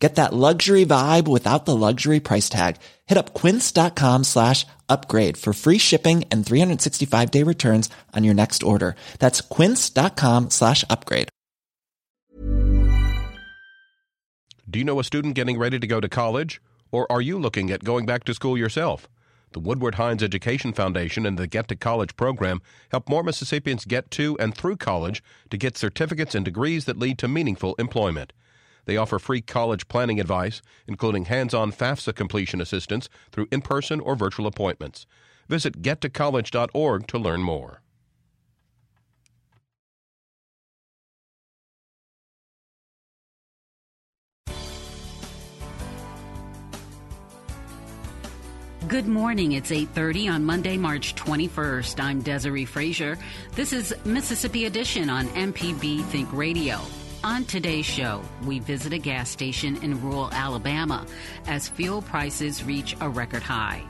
Get that luxury vibe without the luxury price tag. Hit up quince.com slash upgrade for free shipping and 365 day returns on your next order. That's quince.com slash upgrade. Do you know a student getting ready to go to college? Or are you looking at going back to school yourself? The Woodward Hines Education Foundation and the Get to College program help more Mississippians get to and through college to get certificates and degrees that lead to meaningful employment. They offer free college planning advice, including hands on FAFSA completion assistance through in person or virtual appointments. Visit gettocollege.org to learn more. Good morning. It's 8:30 on Monday, March 21st. I'm Desiree Frazier. This is Mississippi Edition on MPB Think Radio. On today's show, we visit a gas station in rural Alabama as fuel prices reach a record high.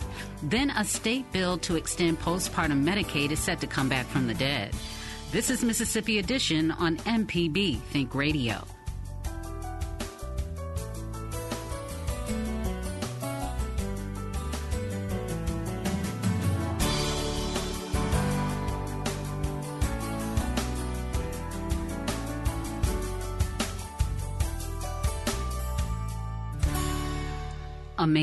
Then a state bill to extend postpartum Medicaid is set to come back from the dead. This is Mississippi Edition on MPB Think Radio.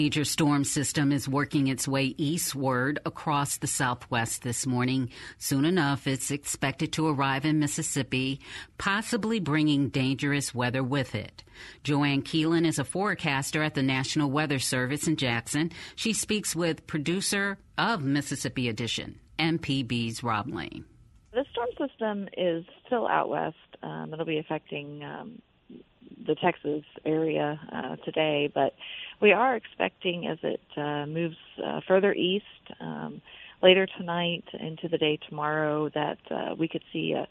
Major storm system is working its way eastward across the southwest this morning. Soon enough, it's expected to arrive in Mississippi, possibly bringing dangerous weather with it. Joanne Keelan is a forecaster at the National Weather Service in Jackson. She speaks with producer of Mississippi Edition, MPB's Rob Lane. The storm system is still out west. Um, it'll be affecting um, the Texas area uh, today, but we are expecting as it uh, moves uh, further east um, later tonight into the day tomorrow that uh, we could see a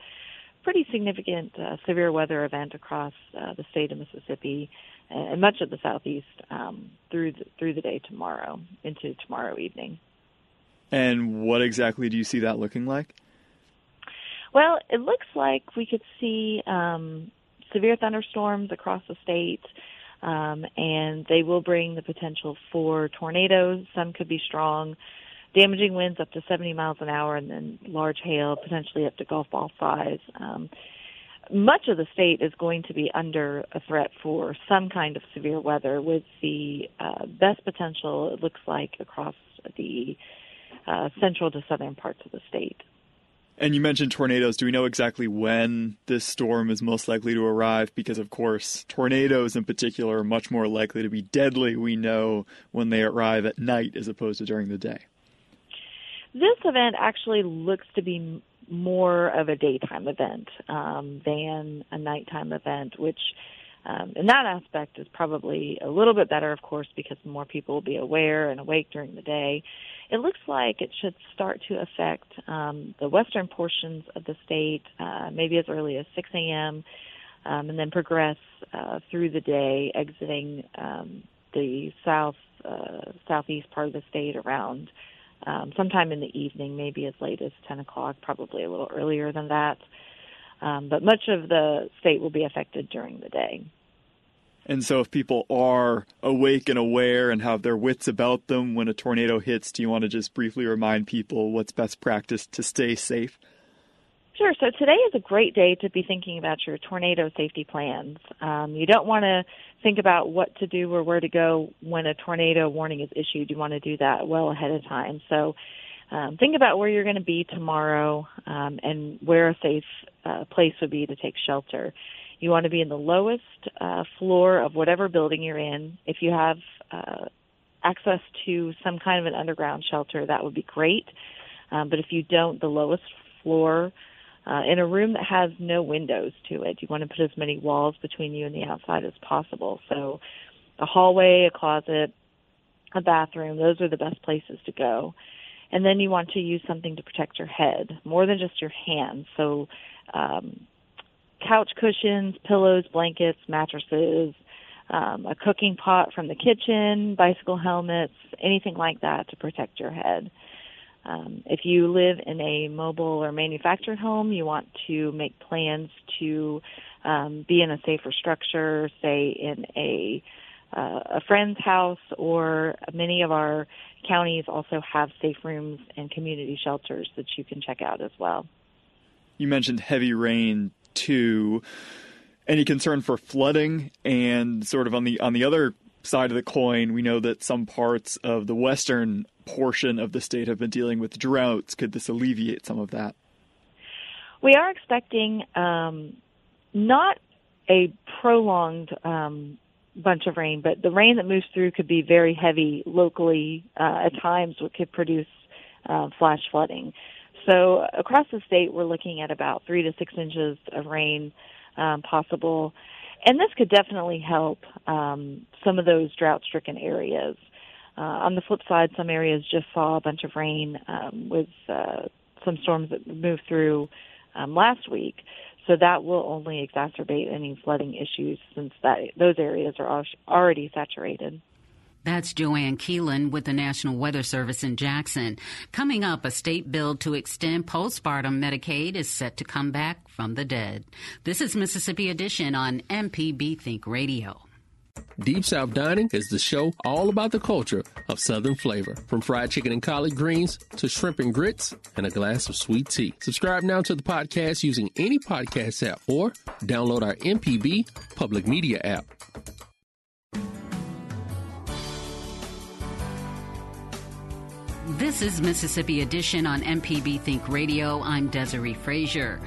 pretty significant uh, severe weather event across uh, the state of Mississippi and much of the southeast um, through the, through the day tomorrow into tomorrow evening. And what exactly do you see that looking like? Well, it looks like we could see um, severe thunderstorms across the state, um, and they will bring the potential for tornadoes. Some could be strong, damaging winds up to 70 miles an hour, and then large hail, potentially up to golf ball size. Um, much of the state is going to be under a threat for some kind of severe weather, with the uh, best potential, it looks like, across the uh, central to southern parts of the state. And you mentioned tornadoes. Do we know exactly when this storm is most likely to arrive? Because, of course, tornadoes in particular are much more likely to be deadly, we know, when they arrive at night as opposed to during the day. This event actually looks to be more of a daytime event um, than a nighttime event, which um, in that aspect is probably a little bit better, of course, because more people will be aware and awake during the day. It looks like it should start to affect um, the western portions of the state, uh, maybe as early as 6 a.m., um, and then progress uh, through the day, exiting um, the south uh, southeast part of the state around um, sometime in the evening, maybe as late as 10 o'clock, probably a little earlier than that. Um, but much of the state will be affected during the day. And so, if people are awake and aware and have their wits about them when a tornado hits, do you want to just briefly remind people what's best practice to stay safe? Sure. So today is a great day to be thinking about your tornado safety plans. Um, you don't want to think about what to do or where to go when a tornado warning is issued. You want to do that well ahead of time. So um, think about where you're going to be tomorrow um, and where a safe uh, place would be to take shelter. You want to be in the lowest uh, floor of whatever building you're in. If you have uh, access to some kind of an underground shelter, that would be great. Um, but if you don't, the lowest floor uh, in a room that has no windows to it, you want to put as many walls between you and the outside as possible. So, a hallway, a closet, a bathroom, those are the best places to go. And then you want to use something to protect your head more than just your hands. So, um, couch cushions, pillows, blankets, mattresses, um, a cooking pot from the kitchen, bicycle helmets, anything like that to protect your head. Um, if you live in a mobile or manufactured home, you want to make plans to um, be in a safer structure, say in a uh, a friend's house, or many of our counties also have safe rooms and community shelters that you can check out as well. You mentioned heavy rain too. Any concern for flooding and sort of on the on the other side of the coin, we know that some parts of the western portion of the state have been dealing with droughts. Could this alleviate some of that? We are expecting um, not a prolonged um, bunch of rain, but the rain that moves through could be very heavy locally uh, at times, what could produce uh, flash flooding. So across the state, we're looking at about three to six inches of rain um, possible, and this could definitely help um, some of those drought-stricken areas. Uh, on the flip side, some areas just saw a bunch of rain um, with uh, some storms that moved through um, last week. So that will only exacerbate any flooding issues since that those areas are already saturated. That's Joanne Keelan with the National Weather Service in Jackson. Coming up, a state bill to extend postpartum Medicaid is set to come back from the dead. This is Mississippi Edition on MPB Think Radio. Deep South Dining is the show all about the culture of Southern flavor, from fried chicken and collard greens to shrimp and grits and a glass of sweet tea. Subscribe now to the podcast using any podcast app or download our MPB public media app. This is Mississippi Edition on MPB Think Radio. I'm Desiree Frazier.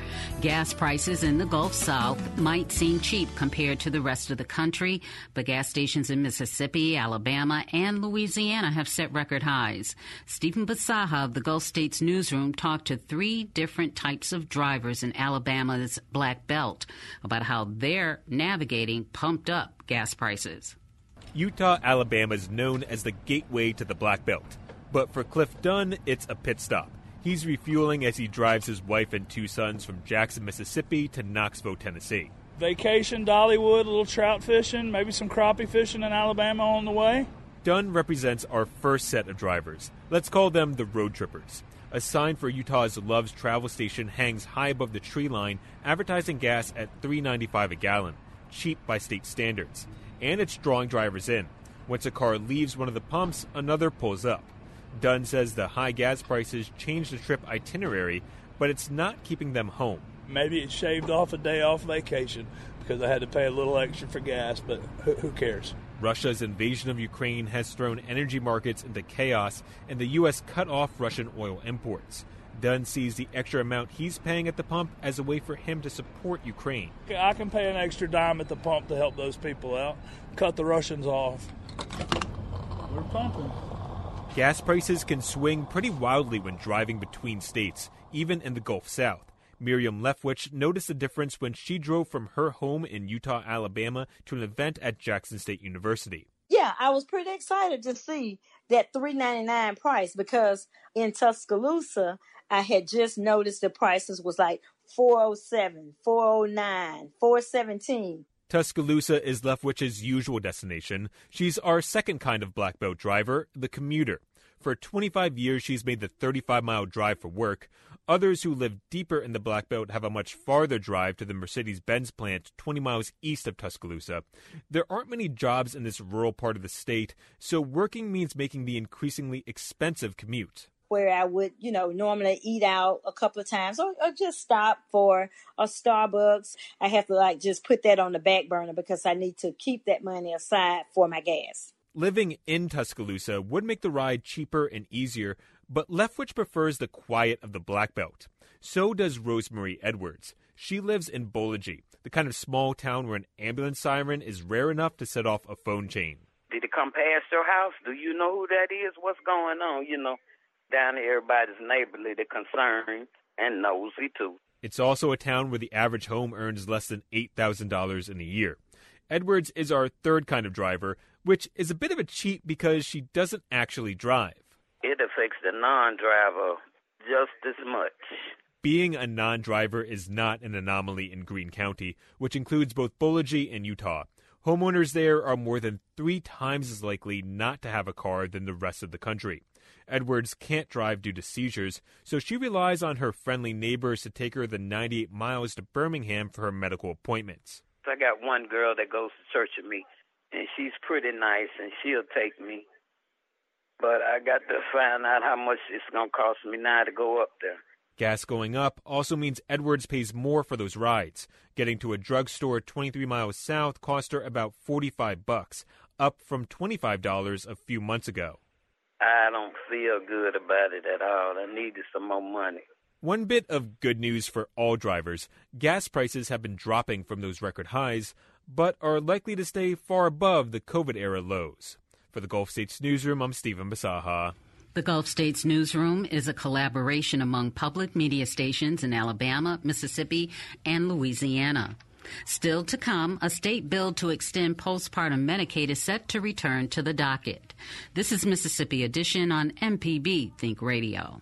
Gas prices in the Gulf South might seem cheap compared to the rest of the country, but gas stations in Mississippi, Alabama, and Louisiana have set record highs. Stephen Bisaha of the Gulf States Newsroom talked to three different types of drivers in Alabama's Black Belt about how they're navigating pumped up gas prices. Eutaw, Alabama is known as the gateway to the Black Belt. But for Cliff Dunn, it's a pit stop. He's refueling as he drives his wife and two sons from Jackson, Mississippi to Knoxville, Tennessee. Vacation, Dollywood, a little trout fishing, maybe some crappie fishing in Alabama on the way. Dunn represents our first set of drivers. Let's call them the road trippers. A sign for Eutaw's Love's travel station hangs high above the tree line, advertising gas at $3.95 a gallon, cheap by state standards. And it's drawing drivers in. Once a car leaves one of the pumps, another pulls up. Dunn says the high gas prices changed the trip itinerary, but it's not keeping them home. Maybe it shaved off a day off vacation because I had to pay a little extra for gas, but who cares? Russia's invasion of Ukraine has thrown energy markets into chaos, and the U.S. cut off Russian oil imports. Dunn sees the extra amount he's paying at the pump as a way for him to support Ukraine. I can pay an extra dime at the pump to help those people out, cut the Russians off. We're pumping. Gas prices can swing pretty wildly when driving between states, even in the Gulf South. Miriam Leftwich noticed the difference when she drove from her home in Eutaw, Alabama to an event at Jackson State University. Yeah, I was pretty excited to see that 399 price because in Tuscaloosa, I had just noticed the prices was like 407, 409, 417. Tuscaloosa is Leftwich's usual destination. She's our second kind of black belt driver, the commuter. For 25 years, she's made the 35 mile drive for work. Others who live deeper in the Black Belt have a much farther drive to the Mercedes Benz plant 20 miles east of Tuscaloosa. There aren't many jobs in this rural part of the state, so working means making the increasingly expensive commute where I would, you know, normally eat out a couple of times or, or, just stop for a Starbucks. I have to like just put that on the back burner because I need to keep that money aside for my gas. Living in Tuscaloosa would make the ride cheaper and easier, but Leftwich prefers the quiet of the Black Belt. So does Rosemary Edwards. She lives in Boligee, the kind of small town where an ambulance siren is rare enough to set off a phone chain. Did it come past your house? Do you know who that is? What's going on? You know, down here, everybody's neighborly, they're concerned and nosy too. It's also a town where the average home earns less than $8,000 in a year. Edwards is our third kind of driver, which is a bit of a cheat because she doesn't actually drive. It affects the non driver just as much. being a non driver is not an anomaly in Greene County, which includes both Boligee and Eutaw. Homeowners there are more than three times as likely not to have a car than the rest of the country. Edwards can't drive due to seizures, so she relies on her friendly neighbors to take her the 98 miles to Birmingham for her medical appointments. I got one girl that goes to church with me, and she's pretty nice, and she'll take me. But I got to find out how much it's going to cost me now to go up there. Gas going up also means Edwards pays more for those rides. Getting to a drugstore 23 miles south cost her about 45 bucks, up from $25 a few months ago. I don't feel good about it at all. I needed some more money. One bit of good news for all drivers gas prices have been dropping from those record highs, but are likely to stay far above the COVID era lows. For the Gulf States Newsroom, I'm Stephen Bisaha. The Gulf States Newsroom is a collaboration among public media stations in Alabama, Mississippi, and Louisiana. Still to come, a state bill to extend postpartum Medicaid is set to return to the docket. This is Mississippi Edition on MPB Think Radio.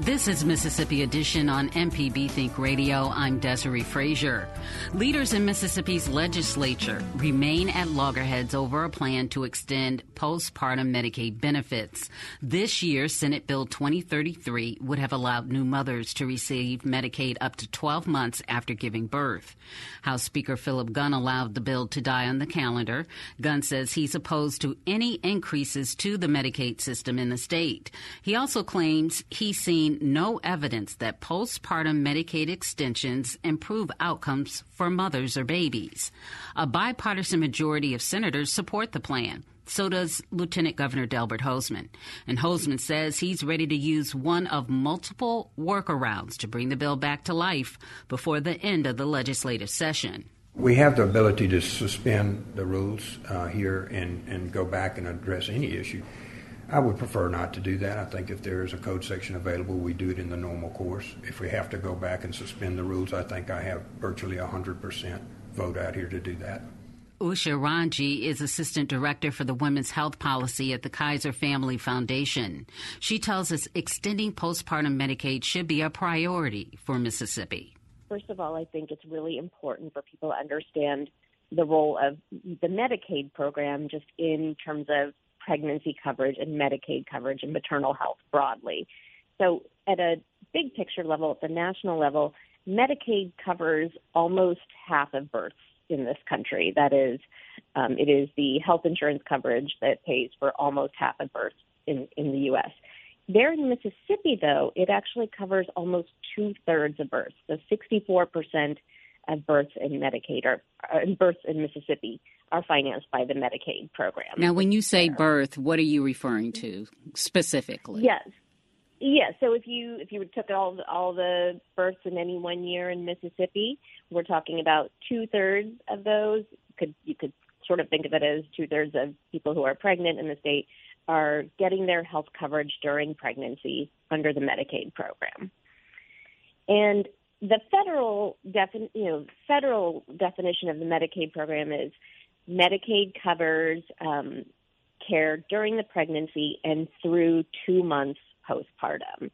This is Mississippi Edition on MPB Think Radio. I'm Desiree Frazier. Leaders in Mississippi's legislature remain at loggerheads over a plan to extend postpartum Medicaid benefits. This year, Senate Bill 2033 would have allowed new mothers to receive Medicaid up to 12 months after giving birth. House Speaker Philip Gunn allowed the bill to die on the calendar. Gunn says he's opposed to any increases to the Medicaid system in the state. He also claims he's seen no evidence that postpartum Medicaid extensions improve outcomes for mothers or babies. A bipartisan majority of senators support the plan. So does Lieutenant Governor Delbert Hoseman. And Hoseman says he's ready to use one of multiple workarounds to bring the bill back to life before the end of the legislative session. We have the ability to suspend the rules uh, here and, and go back and address any issue. I would prefer not to do that. I think if there is a code section available, we do it in the normal course. If we have to go back and suspend the rules, I think I have virtually 100% vote out here to do that. Usha Ranji is Assistant Director for the Women's Health Policy at the Kaiser Family Foundation. She tells us extending postpartum Medicaid should be a priority for Mississippi. First of all, I think it's really important for people to understand the role of the Medicaid program just in terms of pregnancy coverage and Medicaid coverage and maternal health broadly. So, at a big picture level, at the national level, Medicaid covers almost half of births in this country. That is, um, it is the health insurance coverage that pays for almost half of births in, in the U.S. There in Mississippi, though, it actually covers almost two thirds of births. So 64% of births in Medicaid or uh, births in Mississippi are financed by the Medicaid program. Now, when you say birth, what are you referring to specifically? Yes. Yes. So if you if you took all the, all the births in any one year in Mississippi, we're talking about two thirds of those. Could you could sort of think of it as two thirds of people who are pregnant in the state are getting their health coverage during pregnancy under the Medicaid program. And the federal defin- you know federal definition of the Medicaid program is Medicaid covers um, care during the pregnancy and through two months postpartum.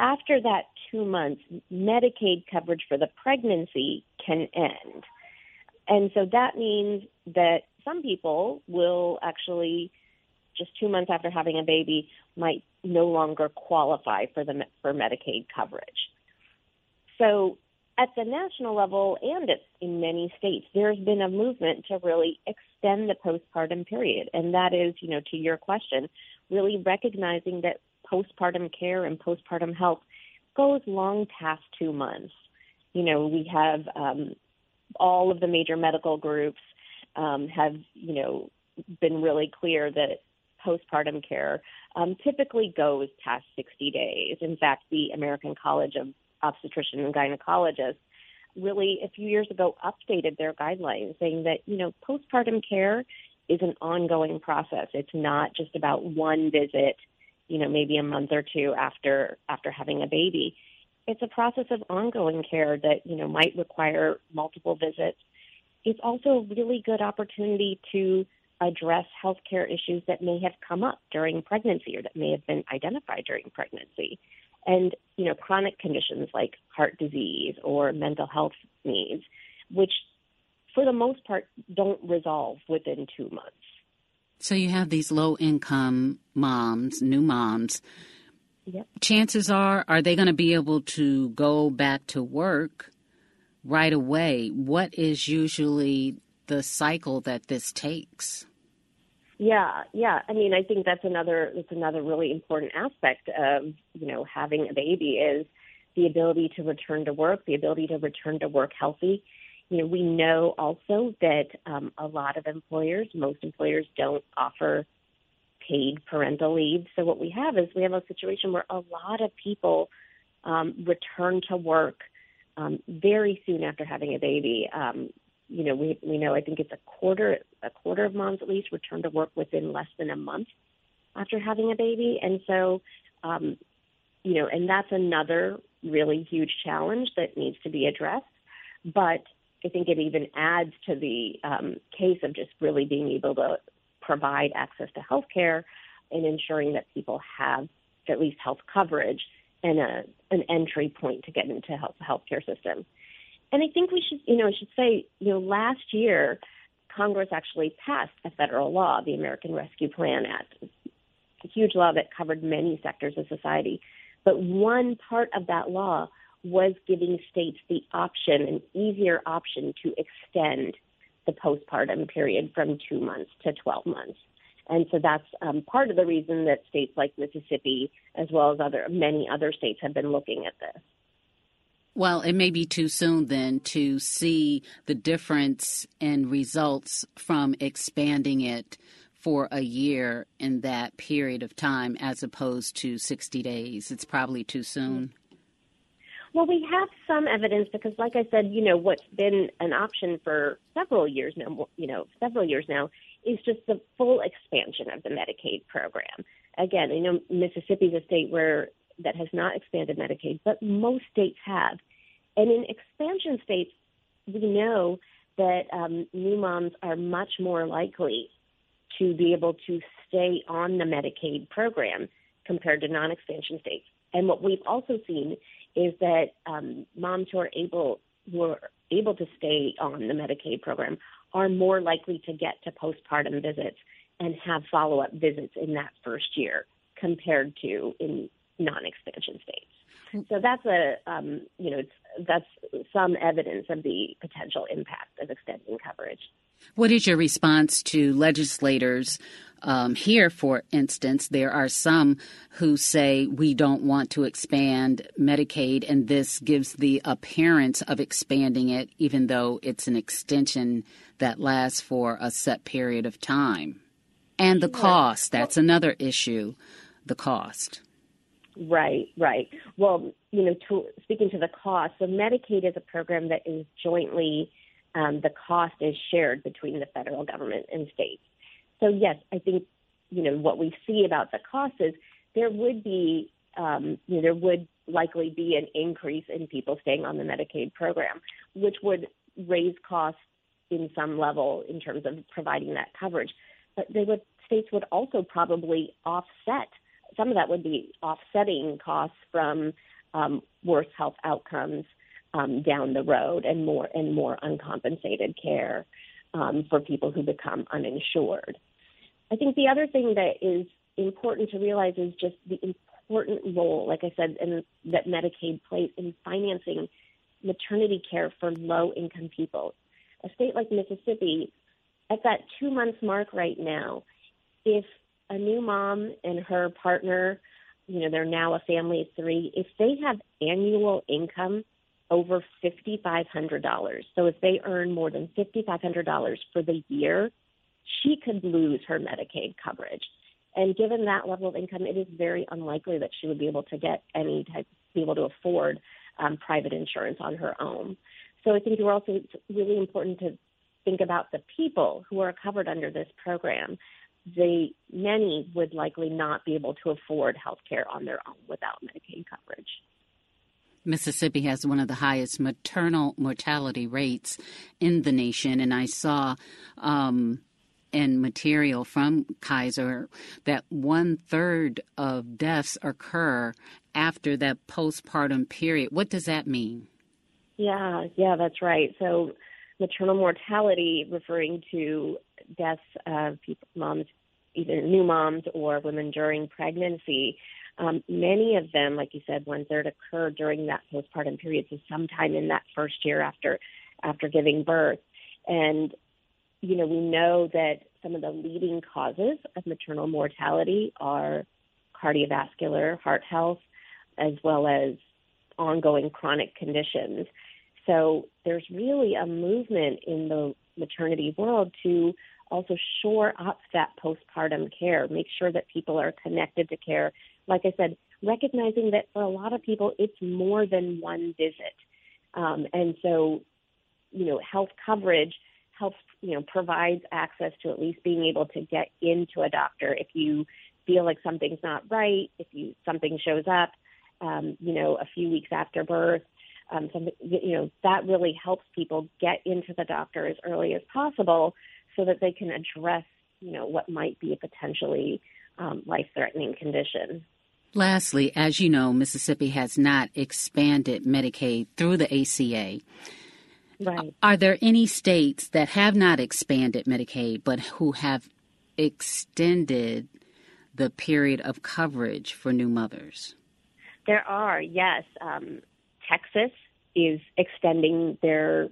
After that two months, Medicaid coverage for the pregnancy can end. And so that means that some people will actually, just two months after having a baby, might no longer qualify for the for Medicaid coverage. So at the national level and in many states, there's been a movement to really extend the postpartum period. And that is, you know, to your question, really recognizing that postpartum care and postpartum health goes long past two months. You know, we have um, all of the major medical groups um, have, you know, been really clear that postpartum care um, typically goes past 60 days. In fact, the American College of obstetrician and gynecologist really a few years ago updated their guidelines saying that, you know, postpartum care is an ongoing process. It's not just about one visit you know, maybe a month or two after after having a baby. It's a process of ongoing care that, you know, might require multiple visits. It's also a really good opportunity to address healthcare issues that may have come up during pregnancy or that may have been identified during pregnancy. And, you know, chronic conditions like heart disease or mental health needs, which for the most part don't resolve within two months. So you have these low income moms, new moms. Yep. Chances are, are they going to be able to go back to work right away? What is usually the cycle that this takes? Yeah, yeah. I mean, I think that's another that's another really important aspect of you know having a baby is the ability to return to work, the ability to return to work healthy. You know, we know also that um, a lot of employers, most employers, don't offer paid parental leave. So what we have is we have a situation where a lot of people um, return to work um, very soon after having a baby. Um, you know, we we know I think it's a quarter a quarter of moms at least return to work within less than a month after having a baby, and so um, you know, and that's another really huge challenge that needs to be addressed. But I think it even adds to the um, case of just really being able to provide access to health care and ensuring that people have at least health coverage and a, an entry point to get into health healthcare system. And I think we should, you know, I should say, you know, last year Congress actually passed a federal law, the American Rescue Plan Act, a huge law that covered many sectors of society. But one part of that law was giving states the option, an easier option to extend the postpartum period from two months to 12 months. And so that's um, part of the reason that states like Mississippi, as well as other many other states, have been looking at this. Well, it may be too soon then to see the difference in results from expanding it for a year in that period of time as opposed to 60 days. It's probably too soon. Well, we have some evidence because, like I said, you know, what's been an option for several years now, you know, several years now, is just the full expansion of the Medicaid program. Again, I know Mississippi is a state where that has not expanded Medicaid, but most states have. And in expansion states, we know that um, new moms are much more likely to be able to stay on the Medicaid program compared to non expansion states. And what we've also seen is that um, moms who are able who are able to stay on the Medicaid program are more likely to get to postpartum visits and have follow up visits in that first year compared to in non expansion states. So that's a um, you know that's some evidence of the potential impact of extending coverage. What is your response to legislators um, here, for instance? There are some who say we don't want to expand Medicaid, and this gives the appearance of expanding it, even though it's an extension that lasts for a set period of time. And the cost, that's another issue, the cost. Right, right. Well, you know, to, speaking to the cost, so Medicaid is a program that is jointly, um, the cost is shared between the federal government and states. So yes, I think, you know, what we see about the cost is there would be, um, you know, there would likely be an increase in people staying on the Medicaid program, which would raise costs in some level in terms of providing that coverage. But they would states would also probably offset some of that would be offsetting costs from um, worse health outcomes um, down the road and more and more uncompensated care um, for people who become uninsured. I think the other thing that is important to realize is just the important role, like I said, in, that Medicaid plays in financing maternity care for low income people. A state like Mississippi, at that two-month mark right now, if a new mom and her partner, you know, they're now a family of three, if they have annual income over $5,500, so if they earn more than $5,500 for the year, she could lose her Medicaid coverage. And given that level of income, it is very unlikely that she would be able to get any type, be able to afford um, private insurance on her own. So I think we're also it's really important to think about the people who are covered under this program they many would likely not be able to afford health care on their own without Medicaid coverage. Mississippi has one of the highest maternal mortality rates in the nation, and I saw um, in material from Kaiser that one third of deaths occur after that postpartum period. What does that mean? Yeah, yeah, that's right. So, maternal mortality, referring to deaths of people, moms, either new moms or women during pregnancy. Um, many of them, like you said, one third occur during that postpartum period, so sometime in that first year after after giving birth. And you know, we know that some of the leading causes of maternal mortality are cardiovascular, heart health, as well as ongoing chronic conditions. So there's really a movement in the maternity world to also shore up that postpartum care, make sure that people are connected to care. Like I said, recognizing that for a lot of people, it's more than one visit. Um, and so, you know, health coverage helps, you know, provides access to at least being able to get into a doctor if you feel like something's not right, if you something shows up, um, you know, a few weeks after birth. Um, something, you know, that really helps people get into the doctor as early as possible so that they can address, you know, what might be a potentially um, life-threatening condition. Lastly, as you know, Mississippi has not expanded Medicaid through the ACA. Right. Are there any states that have not expanded Medicaid but who have extended the period of coverage for new mothers? There are, yes. Um, Texas is extending their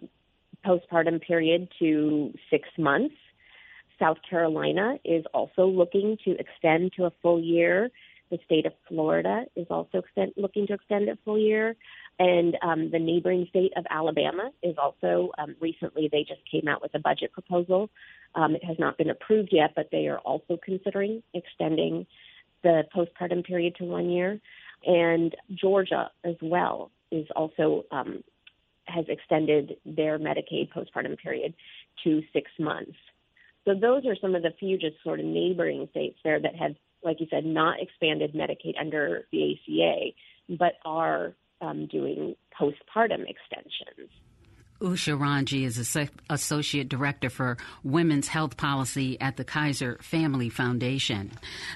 postpartum period to six months. South Carolina is also looking to extend to a full year. The state of Florida is also extend, looking to extend a full year. And um, the neighboring state of Alabama is also um, recently, they just came out with a budget proposal. Um, it has not been approved yet, but they are also considering extending the postpartum period to one year. And Georgia as well is also um, has extended their Medicaid postpartum period to six months. So those are some of the few just sort of neighboring states there that have, like you said, not expanded Medicaid under the ACA, but are um, doing postpartum extensions. Usha Ranji is Associate Director for Women's Health Policy at the Kaiser Family Foundation.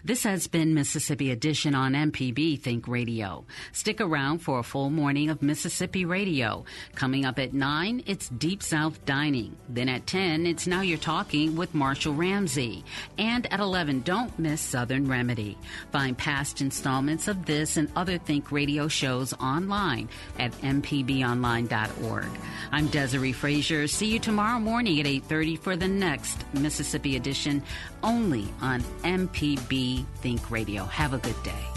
This has been Mississippi Edition on MPB Think Radio. Stick around for a full morning of Mississippi Radio. Coming up at 9, it's Deep South Dining. Then at 10, it's Now You're Talking with Marshall Ramsey. And at 11, don't miss Southern Remedy. Find past installments of this and other Think Radio shows online at mpbonline.org. I'm Desiree Frazier. See you tomorrow morning at 8:30 for the next Mississippi edition only on MPB Think Radio. Have a good day.